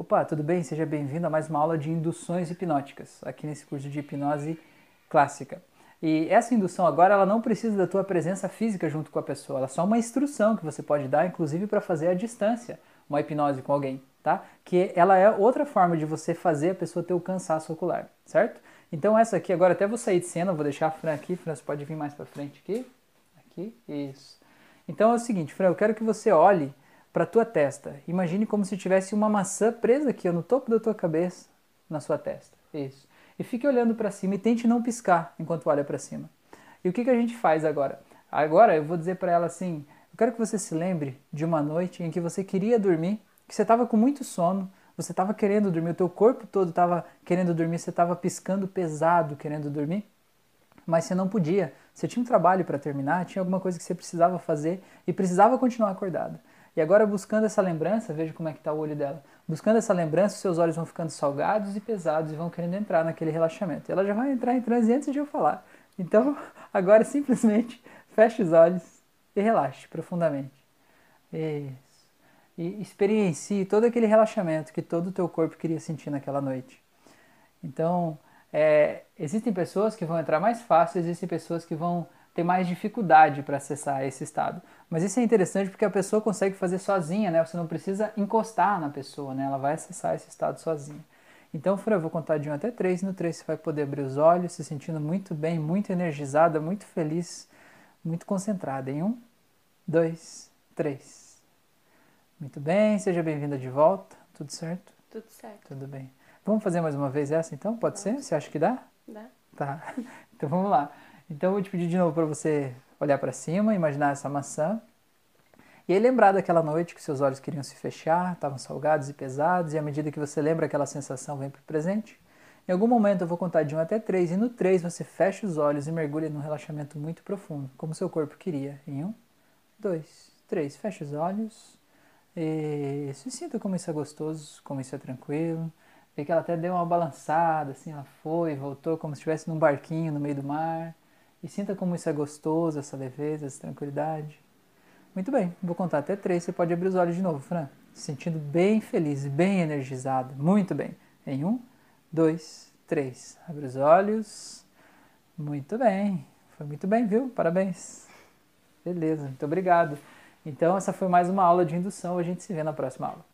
Opa, tudo bem? Seja bem-vindo a mais uma aula de induções hipnóticas, aqui nesse curso de hipnose clássica. E essa indução agora, ela não precisa da tua presença física junto com a pessoa, ela é só uma instrução que você pode dar, inclusive para fazer à distância uma hipnose com alguém, tá? Que ela é outra forma de você fazer a pessoa ter o cansaço ocular, certo? Então essa aqui, agora até vou sair de cena, vou deixar a Fran aqui, Fran, você pode vir mais para frente aqui, aqui, isso. Então é o seguinte, Fran, eu quero que você olhe para a tua testa. Imagine como se tivesse uma maçã presa aqui no topo da tua cabeça, na sua testa. Isso. E fique olhando para cima e tente não piscar enquanto olha para cima. E o que, que a gente faz agora? Agora eu vou dizer para ela assim: eu quero que você se lembre de uma noite em que você queria dormir, que você estava com muito sono, você estava querendo dormir, o teu corpo todo estava querendo dormir, você estava piscando pesado querendo dormir, mas você não podia. Você tinha um trabalho para terminar, tinha alguma coisa que você precisava fazer e precisava continuar acordado. E agora, buscando essa lembrança, veja como é que está o olho dela. Buscando essa lembrança, seus olhos vão ficando salgados e pesados e vão querendo entrar naquele relaxamento. Ela já vai entrar em transe antes de eu falar. Então, agora simplesmente feche os olhos e relaxe profundamente. Isso. E experiencie todo aquele relaxamento que todo o teu corpo queria sentir naquela noite. Então, é, existem pessoas que vão entrar mais fácil, existem pessoas que vão ter mais dificuldade para acessar esse estado. Mas isso é interessante porque a pessoa consegue fazer sozinha, né? Você não precisa encostar na pessoa, né? Ela vai acessar esse estado sozinha. Então, Fran, eu vou contar de 1 até 3. No 3 você vai poder abrir os olhos, se sentindo muito bem, muito energizada, muito feliz, muito concentrada. Em 1, 2, 3. Muito bem, seja bem-vinda de volta. Tudo certo? Tudo certo. Tudo bem. Vamos fazer mais uma vez essa então? Pode ser? Você acha que dá? Dá. Tá. Então vamos lá. Então eu vou te pedir de novo para você olhar para cima, imaginar essa maçã. E aí lembrar daquela noite que seus olhos queriam se fechar, estavam salgados e pesados, e à medida que você lembra aquela sensação vem para o presente. Em algum momento eu vou contar de 1 até 3, e no 3 você fecha os olhos e mergulha num relaxamento muito profundo, como seu corpo queria. Em 1, 2, 3, fecha os olhos. E se sinta como isso é gostoso, como isso é tranquilo. Vê que ela até deu uma balançada, assim, ela foi, voltou como se estivesse num barquinho no meio do mar. E sinta como isso é gostoso, essa leveza, essa tranquilidade. Muito bem, vou contar até três. Você pode abrir os olhos de novo, Fran. Se sentindo bem feliz, bem energizado. Muito bem. Em um, dois, três. Abre os olhos. Muito bem. Foi muito bem, viu? Parabéns. Beleza, muito obrigado. Então, essa foi mais uma aula de indução. A gente se vê na próxima aula.